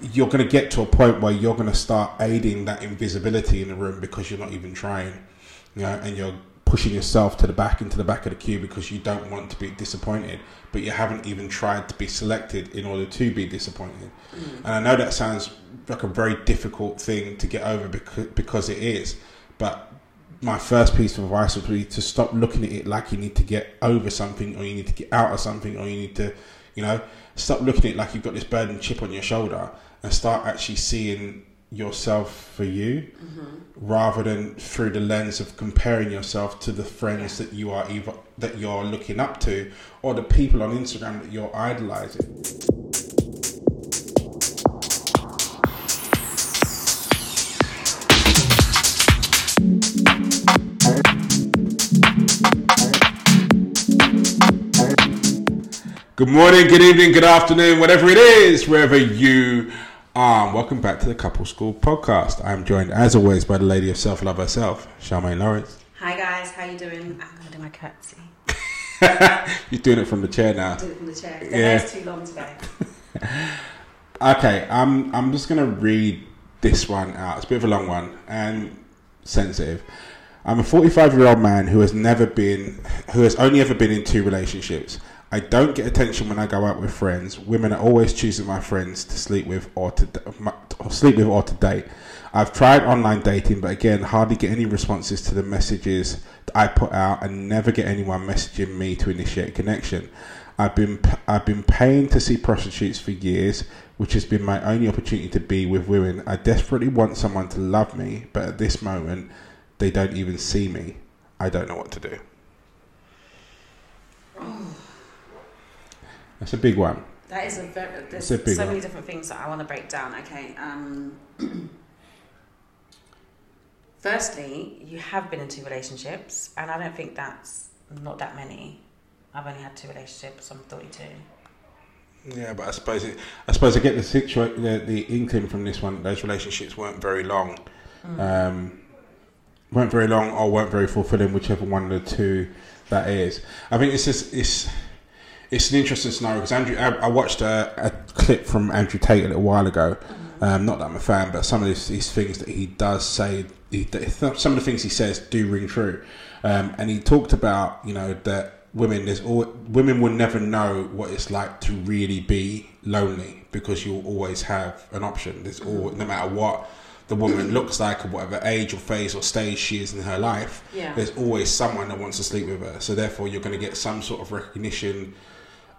you're going to get to a point where you're going to start aiding that invisibility in the room because you're not even trying, you know, and you're pushing yourself to the back into the back of the queue because you don't want to be disappointed, but you haven't even tried to be selected in order to be disappointed. Mm. And I know that sounds like a very difficult thing to get over because because it is, but my first piece of advice would be to stop looking at it like you need to get over something or you need to get out of something or you need to, you know, stop looking at it like you've got this burden chip on your shoulder and start actually seeing yourself for you mm-hmm. rather than through the lens of comparing yourself to the friends yeah. that you are either that you're looking up to or the people on Instagram that you're idolizing. Good morning, good evening, good afternoon, whatever it is, wherever you um, welcome back to the Couple School podcast. I'm joined, as always, by the lady of self love herself, Charmaine Lawrence. Hi guys, how you doing? I'm gonna do my curtsy. You're doing it from the chair now. Do it from the chair. The yeah. hair's too long today. okay, I'm I'm just gonna read this one out. It's a bit of a long one and sensitive. I'm a 45 year old man who has never been, who has only ever been in two relationships. I don't get attention when I go out with friends. Women are always choosing my friends to sleep with or to or sleep with or to date. I've tried online dating, but again, hardly get any responses to the messages that I put out, and never get anyone messaging me to initiate connection. I've been I've been paying to see prostitutes for years, which has been my only opportunity to be with women. I desperately want someone to love me, but at this moment, they don't even see me. I don't know what to do. That's a big one. That is a very. There's a big so one. many different things that I want to break down. Okay. Um, firstly, you have been in two relationships, and I don't think that's not that many. I've only had two relationships. I'm 32. Yeah, but I suppose it, I suppose I get the situation, the, the inkling from this one. Those relationships weren't very long, mm. um, weren't very long, or weren't very fulfilling, whichever one of the two that is. I think it's just it's it's an interesting scenario because Andrew. I, I watched a, a, clip from Andrew Tate a little while ago. Um, not that I'm a fan, but some of these, these things that he does say, he, some of the things he says do ring true. Um, and he talked about, you know, that women there's all women will never know what it's like to really be lonely because you'll always have an option. There's all no matter what the woman looks like or whatever age or phase or stage she is in her life, yeah. there's always someone that wants to sleep with her. So therefore you're gonna get some sort of recognition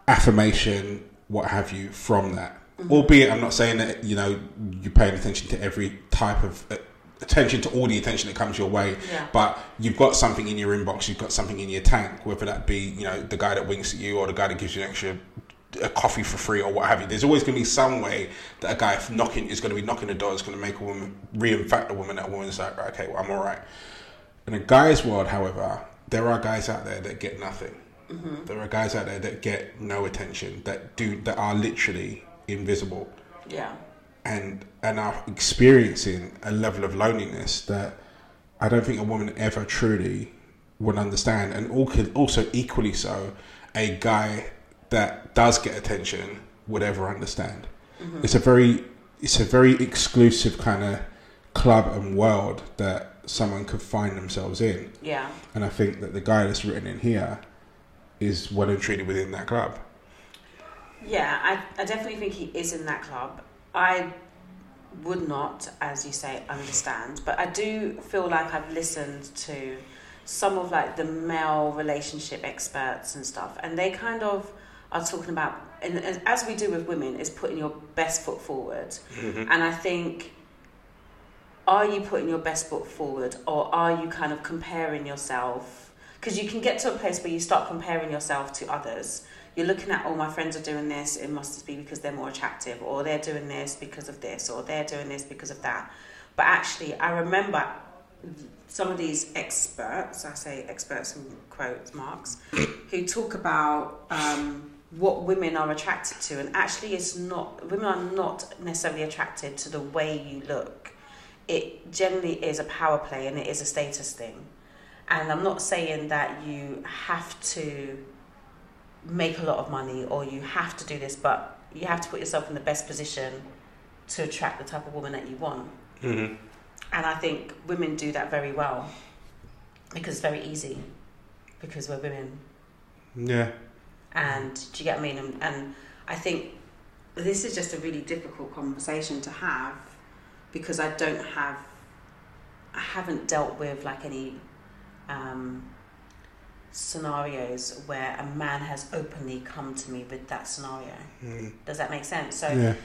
affirmation, what have you, from that. Mm-hmm. Albeit, I'm not saying that you know you're paying attention to every type of uh, attention to all the attention that comes your way, yeah. but you've got something in your inbox, you've got something in your tank, whether that be you know the guy that winks at you or the guy that gives you an extra a coffee for free or what have you. There's always going to be some way that a guy knocking is going to be knocking the door is going to make a woman re-infect a woman. That woman's like, right, okay, well, I'm all right. In a guy's world, however, there are guys out there that get nothing. Mm-hmm. There are guys out there that get no attention, that do that are literally invisible. Yeah. And and are experiencing a level of loneliness that I don't think a woman ever truly would understand, and also equally so, a guy that does get attention would ever understand. Mm-hmm. It's a very it's a very exclusive kind of club and world that someone could find themselves in. Yeah. And I think that the guy that's written in here is well and truly within that club. Yeah, I, I definitely think he is in that club. I would not, as you say, understand, but I do feel like I've listened to some of like the male relationship experts and stuff, and they kind of are talking about, and as we do with women, is putting your best foot forward. Mm-hmm. And I think, are you putting your best foot forward, or are you kind of comparing yourself? Because you can get to a place where you start comparing yourself to others. You're looking at, oh, my friends are doing this, it must be because they're more attractive, or they're doing this because of this, or they're doing this because of that. But actually, I remember some of these experts, I say experts in quotes marks, who talk about um, what women are attracted to, and actually, it's not women are not necessarily attracted to the way you look. It generally is a power play, and it is a status thing. And I'm not saying that you have to make a lot of money or you have to do this, but you have to put yourself in the best position to attract the type of woman that you want. Mm-hmm. And I think women do that very well because it's very easy because we're women. Yeah. And do you get what I mean? And, and I think this is just a really difficult conversation to have because I don't have, I haven't dealt with like any um, scenarios where a man has openly come to me with that scenario. Mm. Does that make sense? So Yeah.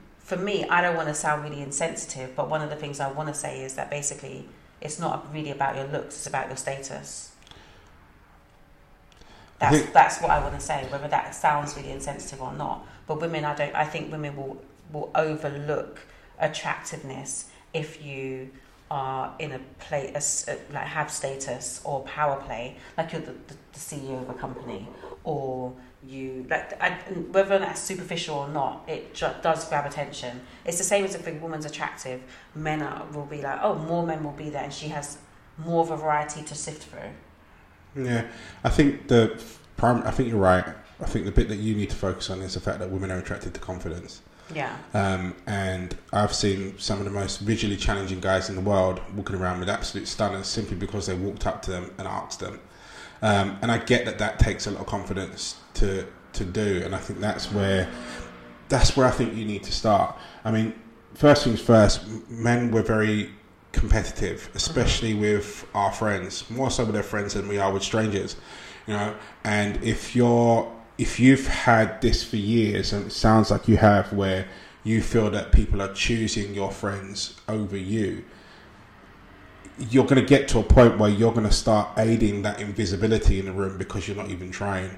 for me, I don't want to sound really insensitive, but one of the things I want to say is that basically it's not really about your looks, it's about your status. That's think- that's what I want to say, whether that sounds really insensitive or not. But women, I don't. I think women will will overlook attractiveness if you are in a place like have status or power play, like you're the, the, the CEO of a company, or you like I, whether that's superficial or not, it ju- does grab attention. It's the same as if a woman's attractive, men are, will be like, oh, more men will be there, and she has more of a variety to sift through. Yeah, I think the prime. I think you're right. I think the bit that you need to focus on is the fact that women are attracted to confidence. Yeah, Um, and I've seen some of the most visually challenging guys in the world walking around with absolute stunners simply because they walked up to them and asked them. Um, and I get that that takes a lot of confidence to to do, and I think that's where that's where I think you need to start. I mean, first things first, men were very competitive, especially with our friends, more so with their friends than we are with strangers. You know, and if you're if you've had this for years, and it sounds like you have, where you feel that people are choosing your friends over you, you're going to get to a point where you're going to start aiding that invisibility in the room because you're not even trying,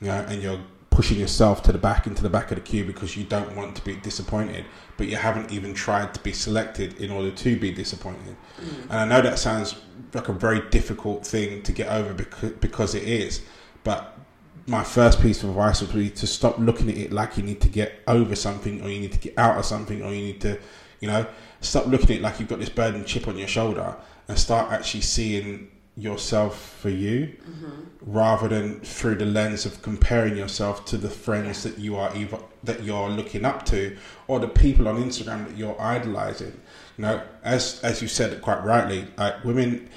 you know, and you're pushing yourself to the back into the back of the queue because you don't want to be disappointed, but you haven't even tried to be selected in order to be disappointed. Mm. And I know that sounds like a very difficult thing to get over because because it is, but my first piece of advice would be to stop looking at it like you need to get over something or you need to get out of something or you need to, you know, stop looking at it like you've got this burden chip on your shoulder and start actually seeing yourself for you mm-hmm. rather than through the lens of comparing yourself to the friends that you are either that you're looking up to or the people on Instagram that you're idolizing. You know, as as you said it quite rightly, like women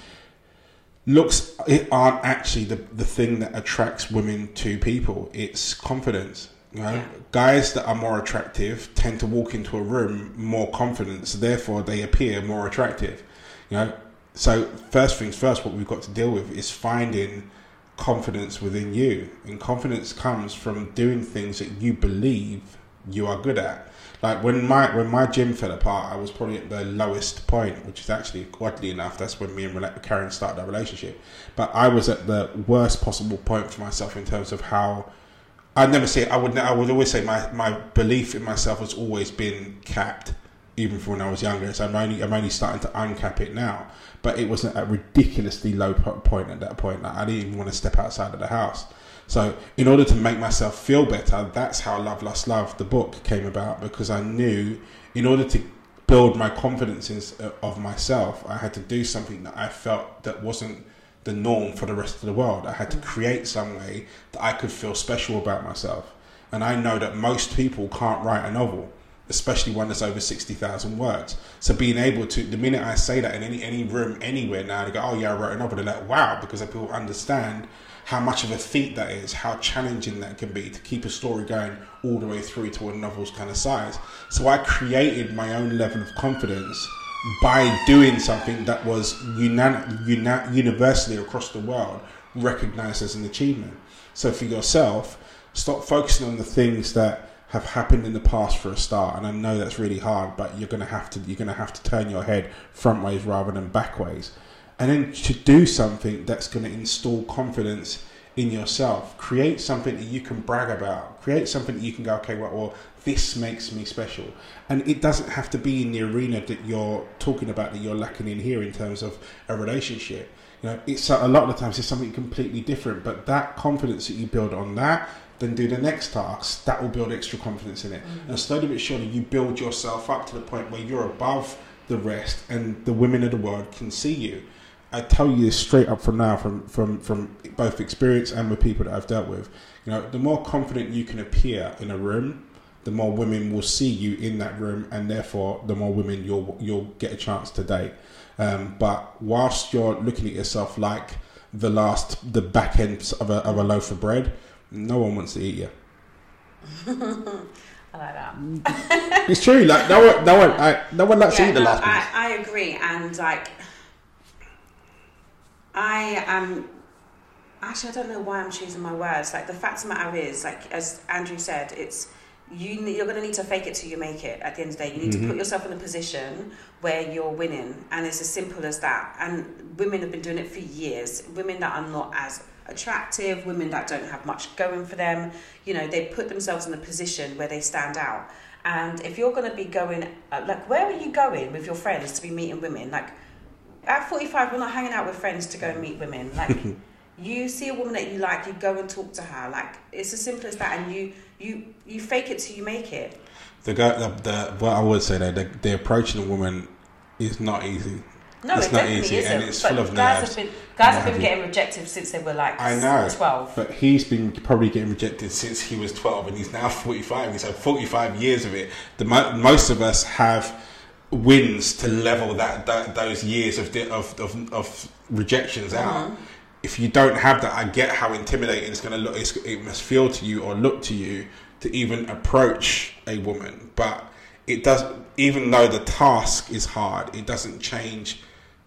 looks aren't actually the, the thing that attracts women to people. It's confidence you know? Yeah. guys that are more attractive tend to walk into a room more confident so therefore they appear more attractive you know? So first things first what we've got to deal with is finding confidence within you. And confidence comes from doing things that you believe you are good at like when my when my gym fell apart, I was probably at the lowest point, which is actually oddly enough, that's when me and Karen started our relationship. But I was at the worst possible point for myself in terms of how I'd never say I would. I would always say my, my belief in myself has always been capped, even from when I was younger. So I'm only I'm only starting to uncap it now. But it was a ridiculously low point at that point. Like I didn't even want to step outside of the house. So in order to make myself feel better, that's how Love Lost Love, the book, came about. Because I knew in order to build my confidence in, uh, of myself, I had to do something that I felt that wasn't the norm for the rest of the world. I had to create some way that I could feel special about myself. And I know that most people can't write a novel, especially one that's over 60,000 words. So being able to, the minute I say that in any, any room, anywhere now, they go, oh yeah, I wrote a novel. They're like, wow, because people understand how much of a feat that is, how challenging that can be to keep a story going all the way through to a novel's kind of size. So I created my own level of confidence by doing something that was unan- uni- universally across the world recognized as an achievement. So for yourself, stop focusing on the things that have happened in the past for a start. And I know that's really hard, but you're gonna have to you're gonna have to turn your head front ways rather than back ways. And then to do something that's gonna install confidence in yourself. Create something that you can brag about. Create something that you can go, okay, well, well this makes me special. And it doesn't have to be in the arena that you're talking about that you're lacking in here in terms of a relationship. You know, it's a lot of the times it's something completely different. But that confidence that you build on that, then do the next task. That will build extra confidence in it. And slowly but surely, you build yourself up to the point where you're above the rest, and the women of the world can see you. I tell you this straight up from now, from from from both experience and with people that I've dealt with. You know, the more confident you can appear in a room, the more women will see you in that room, and therefore the more women you'll you'll get a chance to date. Um, but whilst you're looking at yourself like the last, the back end of a, of a loaf of bread, no one wants to eat you. I like that. It's true. Like no one, no one, I, no one likes to yeah, eat the no, last I. I agree, and like, I am. Actually, I don't know why I'm choosing my words. Like the fact of the matter is, like as Andrew said, it's you. You're going to need to fake it till you make it. At the end of the day, you need Mhm. to put yourself in a position where you're winning, and it's as simple as that. And women have been doing it for years. Women that are not as attractive, women that don't have much going for them, you know, they put themselves in a position where they stand out. And if you're going to be going, uh, like, where are you going with your friends to be meeting women? Like, at 45, we're not hanging out with friends to go and meet women. Like, you see a woman that you like, you go and talk to her. Like, it's as simple as that. And you, you, you fake it till you make it. The guy, the, the what I would say though, the, the approaching a woman is not easy. No, It's it not easy, isn't. and it's but full of guys nerves have been guys have been getting rejected since they were like I know. 12. But he's been probably getting rejected since he was 12 and he's now 45. He's had 45 years of it. The Most of us have wins to level that, that those years of, of, of, of rejections out. Mhm. If you don't have that, I get how intimidating it's going to look. It's, it must feel to you or look to you to even approach a woman. But it does, even though the task is hard, it doesn't change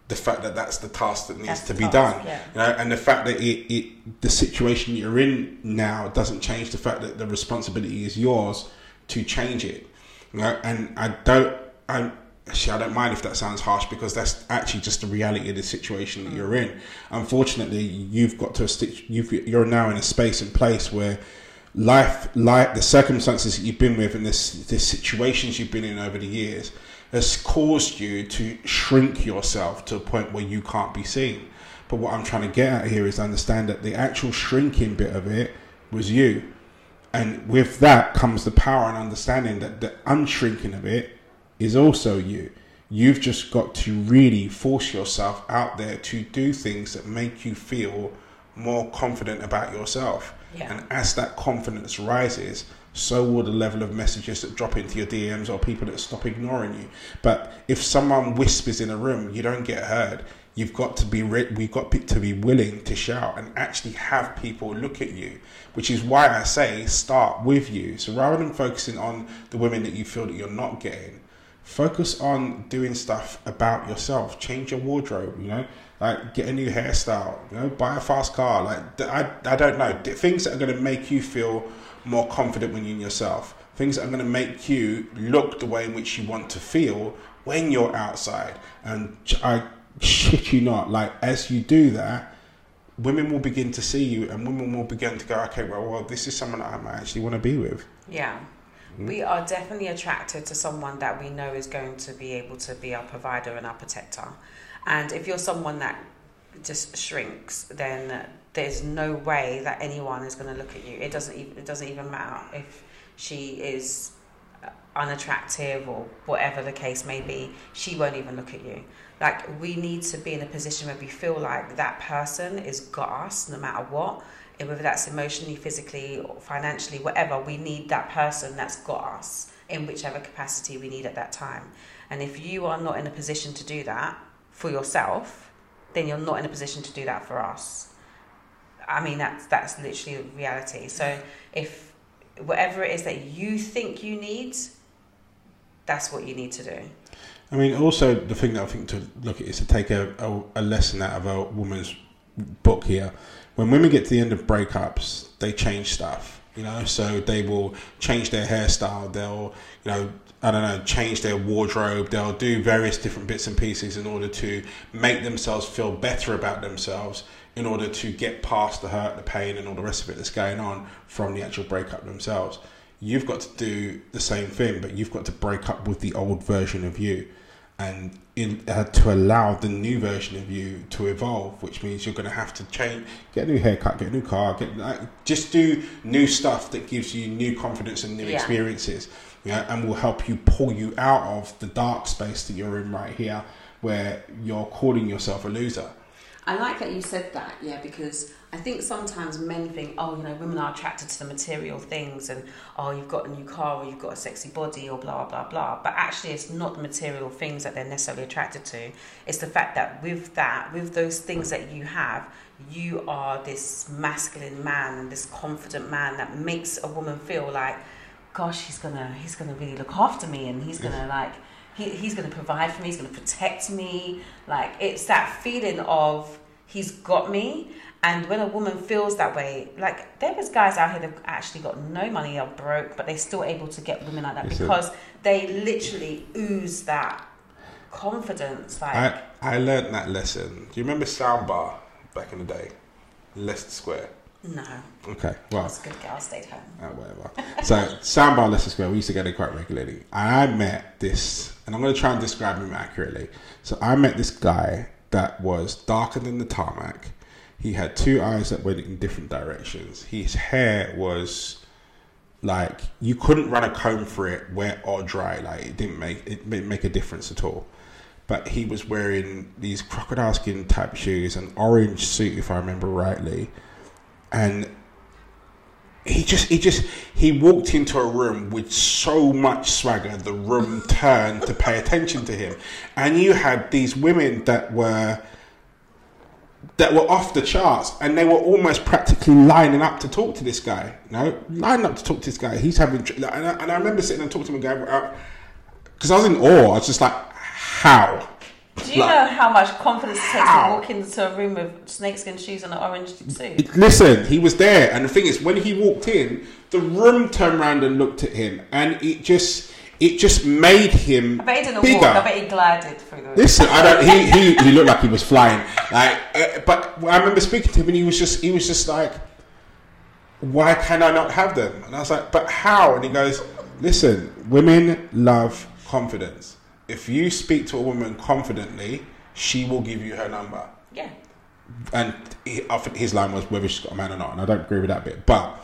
the fact that that's the task that needs That's to be task, done. yeah. You know, and the fact that it, it the situation you're in now doesn't change the fact that the responsibility is yours to change it. You know, and I don't I actually I don't mind if that sounds harsh because that's actually just the reality of the situation that mm. you're in. Unfortunately, you've got to a stitch you've you're now in a space and place where life like the circumstances that you've been with and this the situations you've been in over the years has caused you to shrink yourself to a point where you can't be seen. But what I'm trying to get at here is understand that the actual shrinking bit of it was you. And with that comes the power and understanding that the unshrinking of it is also you. You've just got to really force yourself out there to do things that make you feel more confident about yourself. Yeah. And as that confidence rises, so will the level of messages that drop into your DMs or people that stop ignoring you. But if someone whispers in a room, you don't get heard. You've got to be re- we've got to be willing to shout and actually have people look at you, which is why I say start with you. So rather than focusing on the women that you feel that you're not getting, focus on doing stuff about yourself. Change your wardrobe, you know, like get a new hairstyle, you know, buy a fast car. Like I, I don't know things that are going to make you feel more confident when you're in yourself. Things that are going to make you look the way in which you want to feel when you're outside. And I shit you not, like as you do that, women will begin to see you, and women will begin to go, okay, well, well, this is someone that I might actually want to be with. Yeah. Mm. We are definitely attracted to someone that we know is going to be able to be our provider and our protector. And if you're someone that just shrinks, then there's no way that anyone is going to look at you. It doesn't even it doesn't even matter if she is unattractive or whatever the case may be. She won't even look at you. Like we need to be in a position where we feel like that person is got us no matter what whether that's emotionally, physically, or financially, whatever, we need that person that's got us in whichever capacity we need at that time. And if you are not in a position to do that for yourself, then you're not in a position to do that for us. I mean, that's that's literally reality. So if whatever it is that you think you need, that's what you need to do. I mean, also the thing that I think to look at is to take a, a, a lesson out of a woman's book here. When women get to the end of breakups, they change stuff. You know, so they will change their hairstyle. They'll, you know, I don't know, change their wardrobe. They'll do various different bits and pieces in order to make themselves feel better about themselves. In order to get past the hurt, the pain, and all the rest of it that's going on from the actual breakup themselves you've got to do the same thing, but you've got to break up with the old version of you and in, uh, to allow the new version of you to evolve, which means you're going to have to change, get a new haircut, get a new car, get like, just do new stuff that gives you new confidence and new Yeah. experiences, you know, and will help you pull you out of the dark space that you're in right here, where you're calling yourself a loser. I like that you said that, yeah, because I think sometimes men think, oh, you know, women are attracted to the material things and, oh, you've got a new car or you've got a sexy body or blah, blah, blah. But actually, it's not the material things that they're necessarily attracted to. It's the fact that with that, with those things that you have, you are this masculine man and this confident man that makes a woman feel like, gosh, he's gonna, he's gonna really look after me and he's gonna like, he, he's gonna provide for me, he's gonna protect me. Like, it's that feeling of, he's got me and when a woman feels that way, like there is guys out here that actually got no money, are broke, but they're still able to get women like that it- because they literally ooze that confidence. Like, I, I learned that lesson. Do you remember Soundbar back in the day? Leicester Square. no, Okay, well, that's a good girl. Stayed home. uh, whatever. So, Soundbar Leicester Square, we used to go there quite regularly. And I met this, and I'm going to try and describe him accurately. So, I met this guy that was darker than the tarmac. He had two eyes that went in different directions. His hair was like you couldn't run a comb through it, wet or dry. Like it didn't make it didn't make a difference at all. But he was wearing these crocodile skin type shoes, an orange suit, if I remember rightly, and he just he just he walked into a room with so much swagger the room turned to pay attention to him and you had these women that were that were off the charts and they were almost practically lining up to talk to this guy you know lining up to talk to this guy he's having and I, and I remember sitting and talking to him and going uh, because I was in awe I was just like how Do you Like- know how much confidence it takes How? to walk into a room with snakeskin shoes and an orange suit? Listen, he was there, and the thing is, when he walked in, the room turned around and looked at him, and it just, it just made him I bet he didn't bigger. walk. I bet he glided through the. Listen, I don't. He, he, he looked like he was flying. Like, uh, but I remember speaking to him, and he was just, he was just like, "Why can I not have them?" And I was like, "But how?" And he goes, "Listen, women love confidence. If you speak to a woman confidently, she will give you her number." Yeah. and he, I think his line was whether she's got a man or not, and I don't agree with that bit. But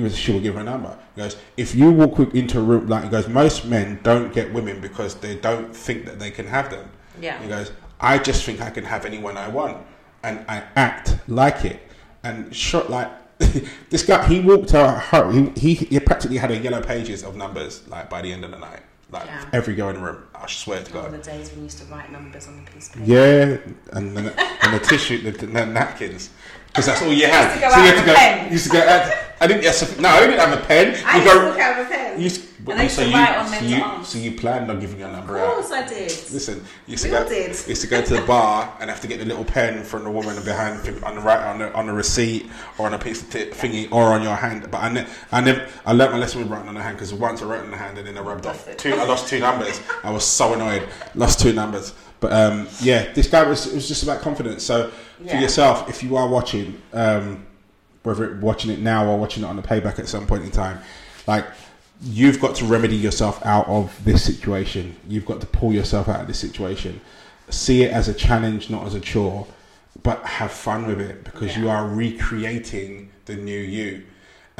he was she will give her a number. He goes, if you walk into a room like he goes, most men don't get women because they don't think that they can have them. Yeah. He goes, I just think I can have anyone I want, and I act like it. And shot like this guy, he walked out. her- He, he practically had a yellow pages of numbers like by the end of the night. Like Yeah. every girl in the room, I swear to All God. the days when you used to write numbers on the piece of paper. Yeah, and the, and the tissue, the, the napkins, because that's all you had. go so you had to go. you Used to go. Out, I didn't. Yes, no, I didn't have a pen. I you used go. to out a pen. You, used- And I used so to you, write on so you, so you planned on giving your number Of out. course I did. Listen, you used We to go. did. you Used to go to the bar and have to get the little pen from the woman behind on the right on the on the receipt or on a piece of t- thingy or on your hand. But I, ne- I never. I learnt my lesson with writing on the hand because once I wrote on the hand and then I rubbed off it. two. I lost two numbers. I was so annoyed. Lost two numbers. But um, yeah, this guy was. It was just about confidence. So for yourself, if you are watching, um, whether watching it now or watching it on the payback at some point in time, like you've got to remedy yourself out of this situation. You've got to pull yourself out of this situation. See it as a challenge, not as a chore, but have fun with it because you are recreating the new you.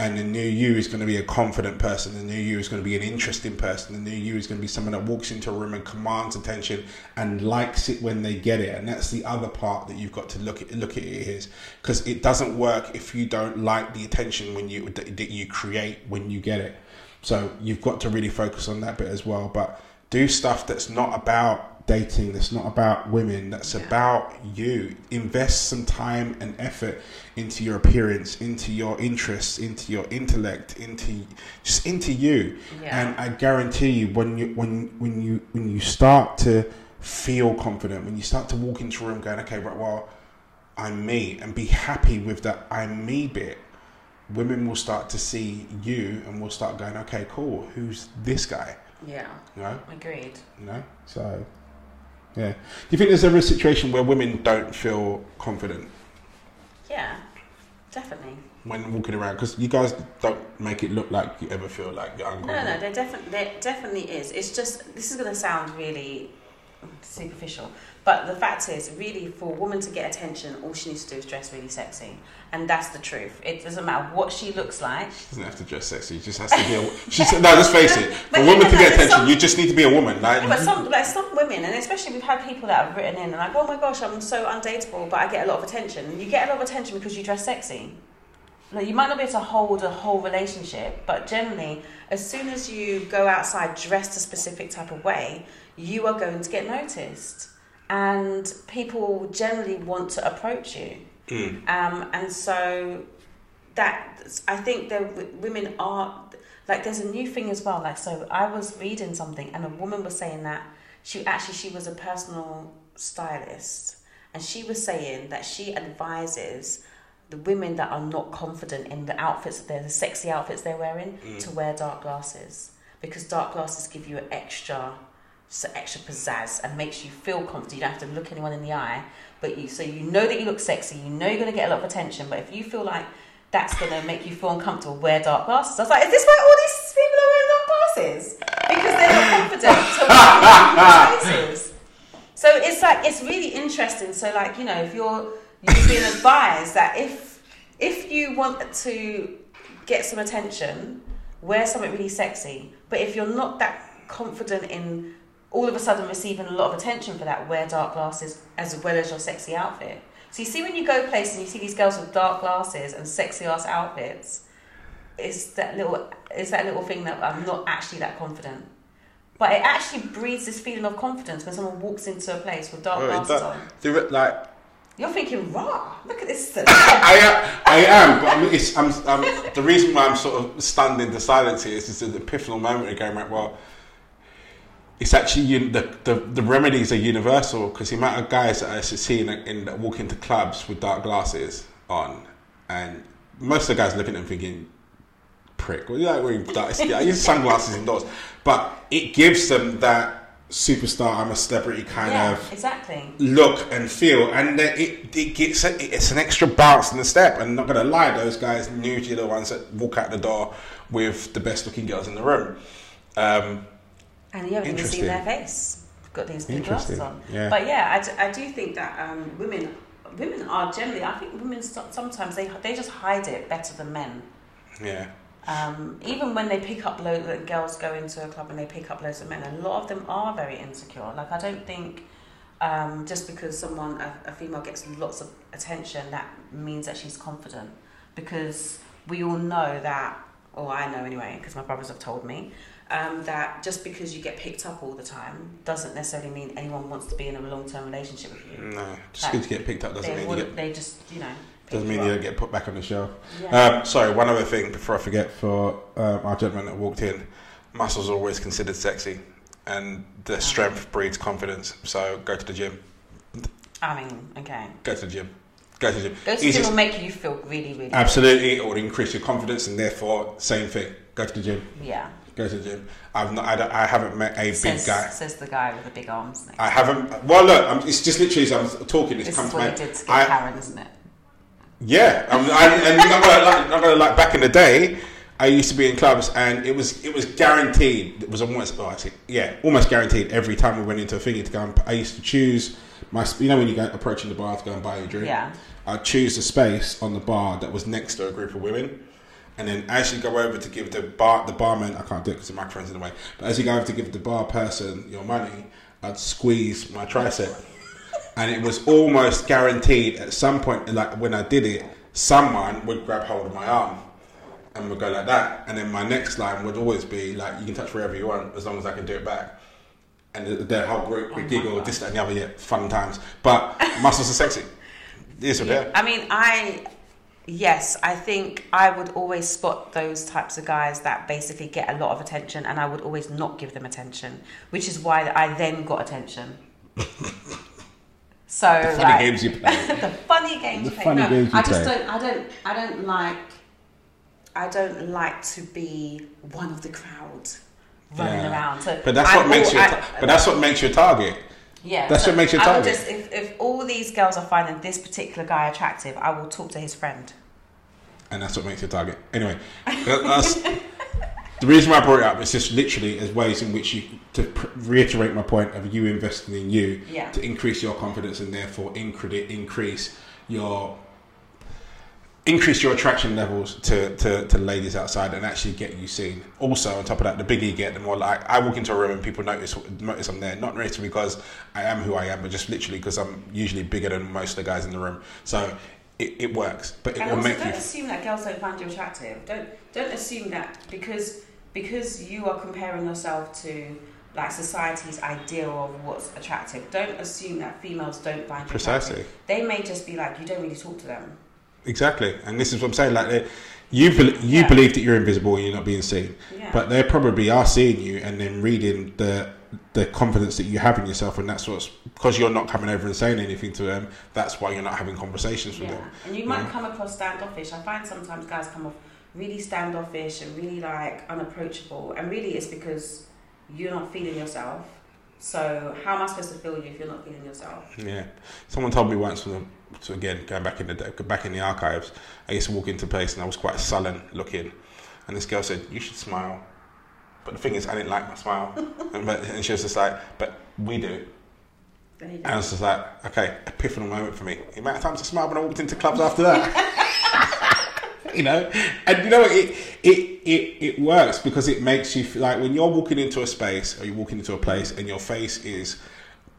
And the new you is going to be a confident person. The new you is going to be an interesting person. The new you is going to be someone that walks into a room and commands attention and likes it when they get it. And that's the other part that you've got to look at. Look at it is because it doesn't work if you don't like the attention when you that you create when you get it. So you've got to really focus on that bit as well. But do stuff that's not about dating, that's not about women, that's Yeah. about you. Invest some time and effort into your appearance, into your interests, into your intellect, into just into you. Yeah. And I guarantee you when you when when you when you start to feel confident, when you start to walk into a room going, okay, right, well, I'm me and be happy with that I'm me bit women will start to see you and will start going, okay, cool, who's this guy? Yeah. Know, Agreed. you know. So, yeah. Do you think there's ever a situation where women don't feel confident Yeah. Definitely. when walking around? Because you guys don't make it look like you ever feel like you're No, no, there definitely there definitely is. It's just this is gonna sound really superficial. But the fact is, really, for a woman to get attention, all she needs to do is dress really sexy, and that's the truth. It doesn't matter what she looks like. She doesn't have to dress sexy. She just has to be a. She's, no, let's face it. For woman to get attention, some- you just need to be a woman. Like, Yeah, but some like some women, and especially we've had people that have written in and like, oh my gosh, I'm so undateable, but I get a lot of attention. You get a lot of attention because you dress sexy. Like you might not be able to hold a whole relationship, but generally, as soon as you go outside dressed a specific type of way, you are going to get noticed, and people generally want to approach you. Mm. Um, and so that I think that women are like there's a new thing as well. Like so, I was reading something, and a woman was saying that she actually she was a personal stylist, and she was saying that she advises the women that are not confident in the outfits that they're the sexy outfits they're wearing to wear dark glasses because dark glasses give you an extra extra pizzazz and makes you feel confident. You don't have to look anyone in the eye, but you so you know that you look sexy. You know you're going to get a lot of attention. But if you feel like that's going to make you feel uncomfortable, wear dark glasses. I was like, is this why all these people are wearing dark glasses? Because they're not confident to wear faces. So it's like it's really interesting. So like you know, if you're you're being advised that if if you want to get some attention, wear something really sexy. But if you're not that confident in all of a sudden receiving a lot of attention for that, wear dark glasses as well as your sexy outfit. So you see when you go places and you see these girls with dark glasses and sexy ass outfits, it's that little is that little thing that I'm not actually that confident. But it actually breeds this feeling of confidence when someone walks into a place with dark Oh, glasses on. Do it like You're thinking, raw, look at this. I am, I am, but I mean, it's, I'm, I'm, the reason why I'm sort of standing into silence here is just an epiphanal moment of going, right, well, it's actually un- the, the, the remedies are universal because the amount of guys that I see in, in that walk into clubs with dark glasses on, and most of the guys looking at them thinking, prick, well, you like wearing dark, yeah, I use sunglasses indoors, but it gives them that superstar, I'm a celebrity kind yeah, of exactly. look and feel, and it, it gets a, it's an extra bounce in the step. And not gonna lie, those guys usually the ones that walk out the door with the best looking girls in the room. Um, And you haven't even seen their face. Got these big glasses on. yeah. But yeah, I d- I, do think that um, women women are generally. I think women so- sometimes they they just hide it better than men. yeah, Um, even when they pick up loads, girls go into a club and they pick up loads of men, a lot of them are very insecure. Like I don't think um, just because someone a, a female gets lots of attention that means that she's confident. Because we all know that, or I know anyway, because my brothers have told me. Um, that just because you get picked up all the time doesn't necessarily mean anyone wants to be in a long term relationship with you. no, just good to get picked up doesn't mean you get they just, you know. doesn't mean you you don't get put back on the shelf. Yeah. Um, sorry, one other thing before I forget for um, our gentleman that walked in, muscles are always considered sexy, and the strength breeds confidence. So go to the gym. I mean, okay. Go to the gym. Go to the gym. Go to the gym will make you feel really, really Absolutely, it would increase your confidence, and therefore, same thing. Go to the gym. Yeah. Go to the gym. I've not. I, don't, I haven't met a says, big guy. Says the guy with the big arms. Next. I haven't. Well, look, I'm, it's just literally as I'm talking. It's this come is to what my. did to I- Karen, isn't it? Yeah, I'm, I, and I'm gonna, like, I'm gonna like back in the day. I used to be in clubs, and it was it was guaranteed. It was almost oh, I see, yeah, almost guaranteed every time we went into a thingy to go. And, I used to choose my. You know when you go approaching the bar to go and buy your drink. Yeah. I'd choose the space on the bar that was next to a group of women. And then as you go over to give the bar the barman, I can't do it because the microphone's in the way. But as you go over to give the bar person your money, I'd squeeze my tricep, and it was almost guaranteed at some point. Like when I did it, someone would grab hold of my arm and would go like that. And then my next line would always be like, "You can touch wherever you want as long as I can do it back." And the, the whole group Oh would my giggle, this, that, and the other. Yeah, fun times. But muscles are sexy. Yes, or yeah. I mean, I yes, I think I would always spot those types of guys that basically get a lot of attention, and I would always not give them attention, which is why I then got attention. So the Funny like, games you play. the funny games The you play. funny no, games you I just play. don't. I don't. I don't like. I don't like to be one of the crowd running Yeah. around. So But that's I'm what makes you. I- but that's what makes you a target. Yeah, That's what makes you a I would target. just if, if all these girls are finding this particular guy attractive, I will talk to his friend. and that's what makes you a target. Anyway, uh, that's the reason why I brought it up is just literally as ways in which you to pr- reiterate my point of you investing in you Yeah. to increase your confidence and therefore incre- increase your increase your attraction levels to, to, to ladies outside and actually get you seen. Also, on top of that, the bigger you get, the more like I walk into a room and people notice notice I'm there. Not necessarily because I am who I am, but just literally because I'm usually bigger than most of the guys in the room. So it, it works, but it And will also, make don't you. assume that girls don't find you attractive. Don't don't assume that because because you are comparing yourself to like society's ideal of what's attractive. Don't assume that females don't find you Precisely. attractive. They may just be like you don't really talk to them. Exactly, and this is what I'm saying. Like, they- you you Yeah. believe that you're invisible and you're not being seen, Yeah. but they probably are seeing you and then reading the the confidence that you have in yourself, and that's what's because you're not coming over and saying anything to them. That's why you're not having conversations with yeah. them. And you might come across standoffish. I find sometimes guys come off really standoffish and really like unapproachable, and really it's because you're not feeling yourself. So how am I supposed to feel you if you're not feeling yourself? Yeah, someone told me once. From so again, going back in the back in the archives, I used to walk into place and I was quite sullen looking, and this girl said, "You should smile." But the thing is, I didn't like my smile, and, but, and she was just like, "But we do." And. I was just like, okay, epiphany moment for me. The amount of times I smiled when I walked into clubs after that. you know? And you know? It, it, it, it works because it makes you feel like when you're walking into a space or you're walking into a place and your face is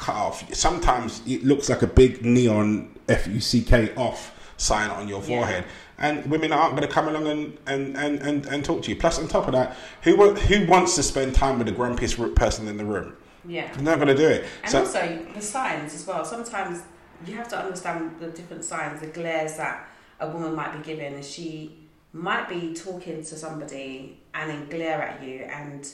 cut off, sometimes it looks like a big neon F U C K off sign on your Yeah. forehead. And women aren't going to come along and, and, and, and, and talk to you. Plus, on top of that, who, who wants to spend time with the grumpiest person in the room? Yeah. They're not going to do it. And So- also the signs as well. Sometimes you have to understand the different signs, the glares that a woman might be given, and she might be talking to somebody and then glare at you, and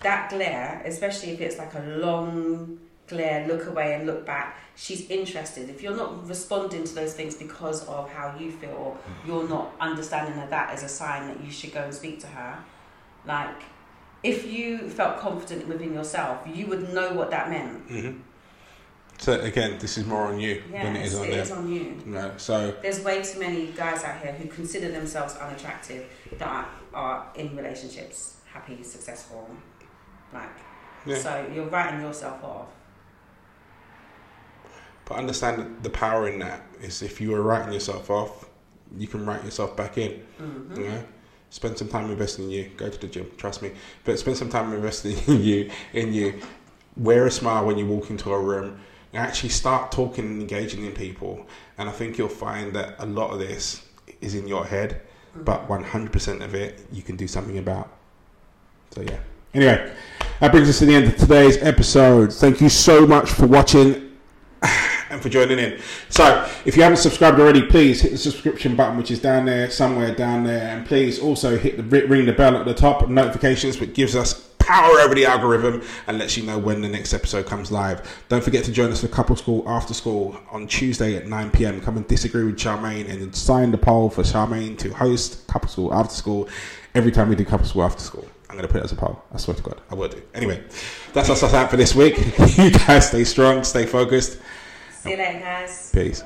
that glare, especially if it's like a long glare, look away and look back, she's interested. If you're not responding to those things because of how you feel, or you're not understanding that that is a sign that you should go and speak to her, like if you felt confident within yourself, you would know what that meant. hmm So again, this is more on you than it Yes, is on it them. is on you. No, so There's way too many guys out here who consider themselves unattractive that are in relationships, happy, successful. Like, yeah. so you're writing yourself off. But understand the power in that is if you are writing yourself off, you can write yourself back in. hmm You know, spend some time investing in you. Go to the gym, trust me. But spend some time investing in you. In you, wear a smile when you walk into a room. And actually start talking and engaging in people. And I think you'll find that a lot of this is in your head, but 100% of it you can do something about. So yeah. Anyway, that brings us to the end of today's episode. Thank you so much for watching and for joining in. So, if you haven't subscribed already, please hit the subscription button, which is down there, somewhere down there, and please also hit the ring the bell at the top notifications, which gives us power over the algorithm and lets you know when the next episode comes live. Don't forget to join us for Couple School After School on Tuesday at 9 p.m. Come and disagree with Charmaine and sign the poll for Charmaine to host Couple School After School every time we do Couple School After School. I'm going to put it as a poll. I swear to God, I will do. Anyway, that's us out for this week. you guys stay strong, stay focused. See you later, guys. Peace.